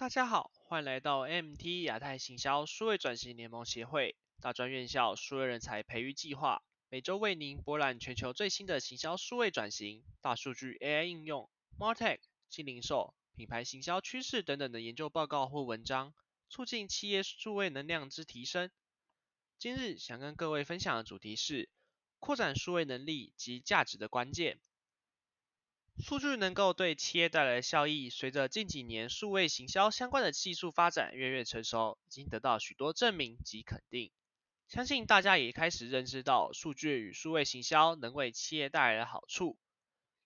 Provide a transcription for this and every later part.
大家好，欢迎来到 MT 亚太行销数位转型联盟协会大专院校数位人才培育计划，每周为您博览全球最新的行销数位转型、大数据 AI 应用、Martech、新零售、品牌行销趋势等等的研究报告或文章，促进企业数位能量之提升。今日想跟各位分享的主题是扩展数位能力及价值的关键。数据能够对企业带来的效益，随着近几年数位行销相关的技术发展越越成熟，已经得到许多证明及肯定。相信大家也开始认知到数据与数位行销能为企业带来的好处，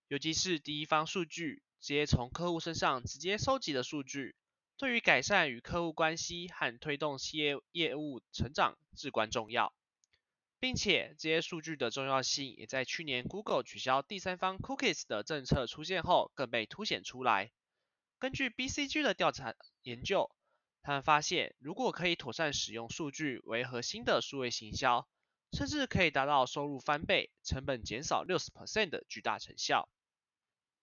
尤其是第一方数据，直接从客户身上直接收集的数据，对于改善与客户关系和推动企业业务成长至关重要。并且这些数据的重要性，也在去年 Google 取消第三方 Cookies 的政策出现后，更被凸显出来。根据 BCG 的调查研究，他们发现，如果可以妥善使用数据为核心的数位行销，甚至可以达到收入翻倍、成本减少六十 percent 的巨大成效。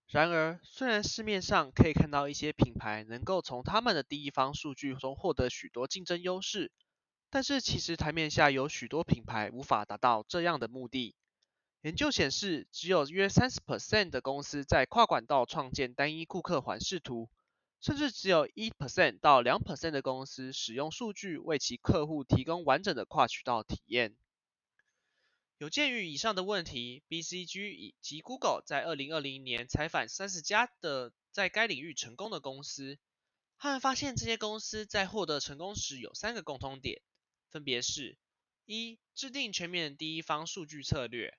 然而，虽然市面上可以看到一些品牌能够从他们的第一方数据中获得许多竞争优势，但是其实台面下有许多品牌无法达到这样的目的。研究显示，只有约三十 percent 的公司在跨管道创建单一顾客环视图，甚至只有一 percent 到两 percent 的公司使用数据为其客户提供完整的跨渠道体验。有鉴于以上的问题，BCG 以及 Google 在二零二零年采访三十家的在该领域成功的公司，他们发现这些公司在获得成功时有三个共通点。分别是：一、制定全面第一方数据策略；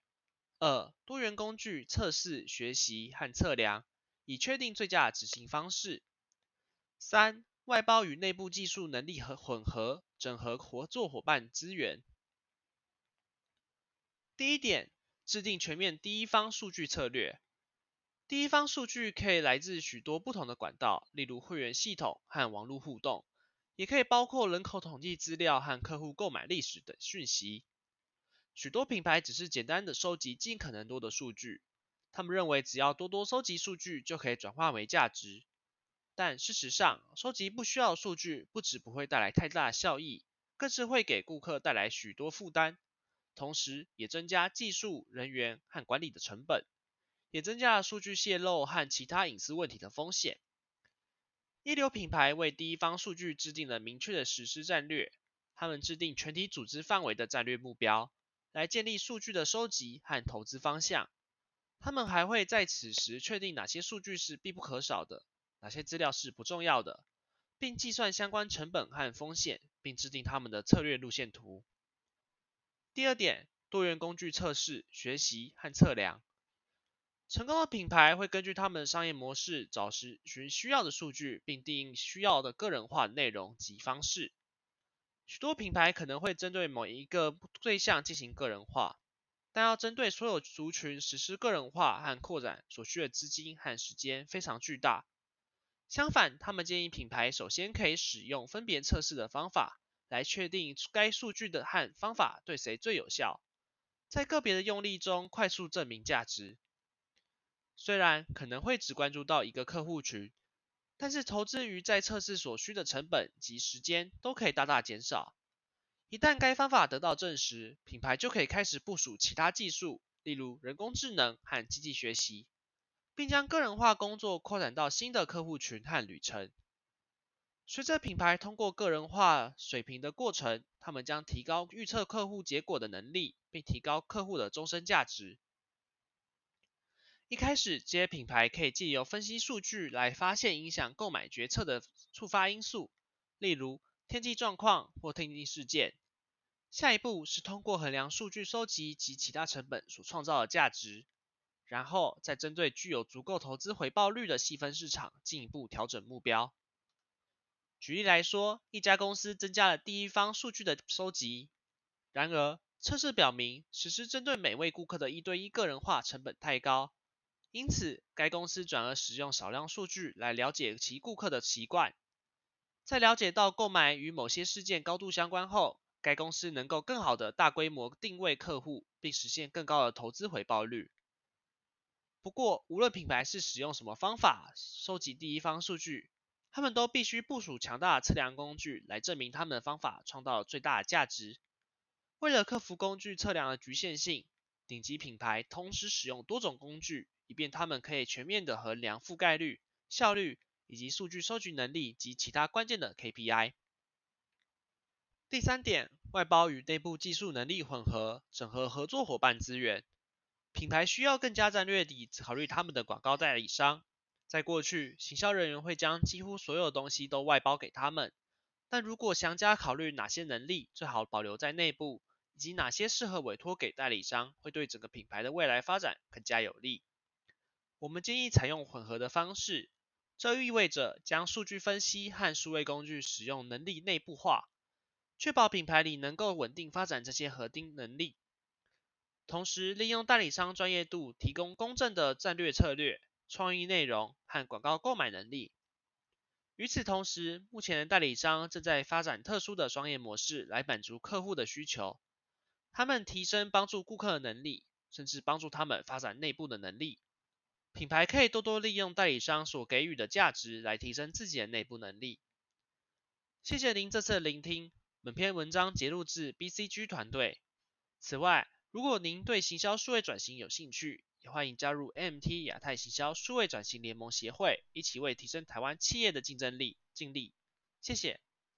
二、多元工具测试、学习和测量，以确定最佳执行方式；三、外包与内部技术能力和混合，整合合作伙伴资源。第一点，制定全面第一方数据策略。第一方数据可以来自许多不同的管道，例如会员系统和网络互动。也可以包括人口统计资料和客户购买历史等讯息。许多品牌只是简单的收集尽可能多的数据，他们认为只要多多收集数据就可以转化为价值。但事实上，收集不需要数据不止不会带来太大的效益，更是会给顾客带来许多负担，同时也增加技术人员和管理的成本，也增加了数据泄露和其他隐私问题的风险。一流品牌为第一方数据制定了明确的实施战略，他们制定全体组织范围的战略目标，来建立数据的收集和投资方向。他们还会在此时确定哪些数据是必不可少的，哪些资料是不重要的，并计算相关成本和风险，并制定他们的策略路线图。第二点，多元工具测试、学习和测量。成功的品牌会根据他们的商业模式找寻需要的数据，并定义需要的个人化内容及方式。许多品牌可能会针对某一个对象进行个人化，但要针对所有族群实施个人化和扩展所需的资金和时间非常巨大。相反，他们建议品牌首先可以使用分别测试的方法，来确定该数据的和方法对谁最有效，在个别的用例中快速证明价值。虽然可能会只关注到一个客户群，但是投资于在测试所需的成本及时间都可以大大减少。一旦该方法得到证实，品牌就可以开始部署其他技术，例如人工智能和机器学习，并将个人化工作扩展到新的客户群和旅程。随着品牌通过个人化水平的过程，他们将提高预测客户结果的能力，并提高客户的终身价值。一开始，这些品牌可以借由分析数据来发现影响购买决策的触发因素，例如天气状况或特定事件。下一步是通过衡量数据收集及其他成本所创造的价值，然后再针对具有足够投资回报率的细分市场进一步调整目标。举例来说，一家公司增加了第一方数据的收集，然而测试表明实施针对每位顾客的一对一个人化成本太高。因此，该公司转而使用少量数据来了解其顾客的习惯。在了解到购买与某些事件高度相关后，该公司能够更好的大规模定位客户，并实现更高的投资回报率。不过，无论品牌是使用什么方法收集第一方数据，他们都必须部署强大的测量工具来证明他们的方法创造了最大的价值。为了克服工具测量的局限性，顶级品牌同时使用多种工具，以便他们可以全面的衡量覆盖率、效率以及数据收集能力及其他关键的 KPI。第三点，外包与内部技术能力混合，整合合作伙伴资源。品牌需要更加战略地考虑他们的广告代理商。在过去，行销人员会将几乎所有东西都外包给他们，但如果详加考虑哪些能力最好保留在内部，以及哪些适合委托给代理商，会对整个品牌的未来发展更加有利。我们建议采用混合的方式，这意味着将数据分析和数位工具使用能力内部化。确保品牌里能够稳定发展这些核心能力，同时利用代理商专业度提供公正的战略策略、创意内容和广告购买能力。与此同时，目前的代理商正在发展特殊的商业模式来满足客户的需求。他们提升帮助顾客的能力，甚至帮助他们发展内部的能力。品牌可以多多利用代理商所给予的价值来提升自己的内部能力。谢谢您这次的聆听。本篇文章节录自 BCG 团队。此外，如果您对行销数位转型有兴趣，也欢迎加入 MT 亚太行销数位转型联盟协会，一起为提升台湾企业的竞争力尽力。谢谢。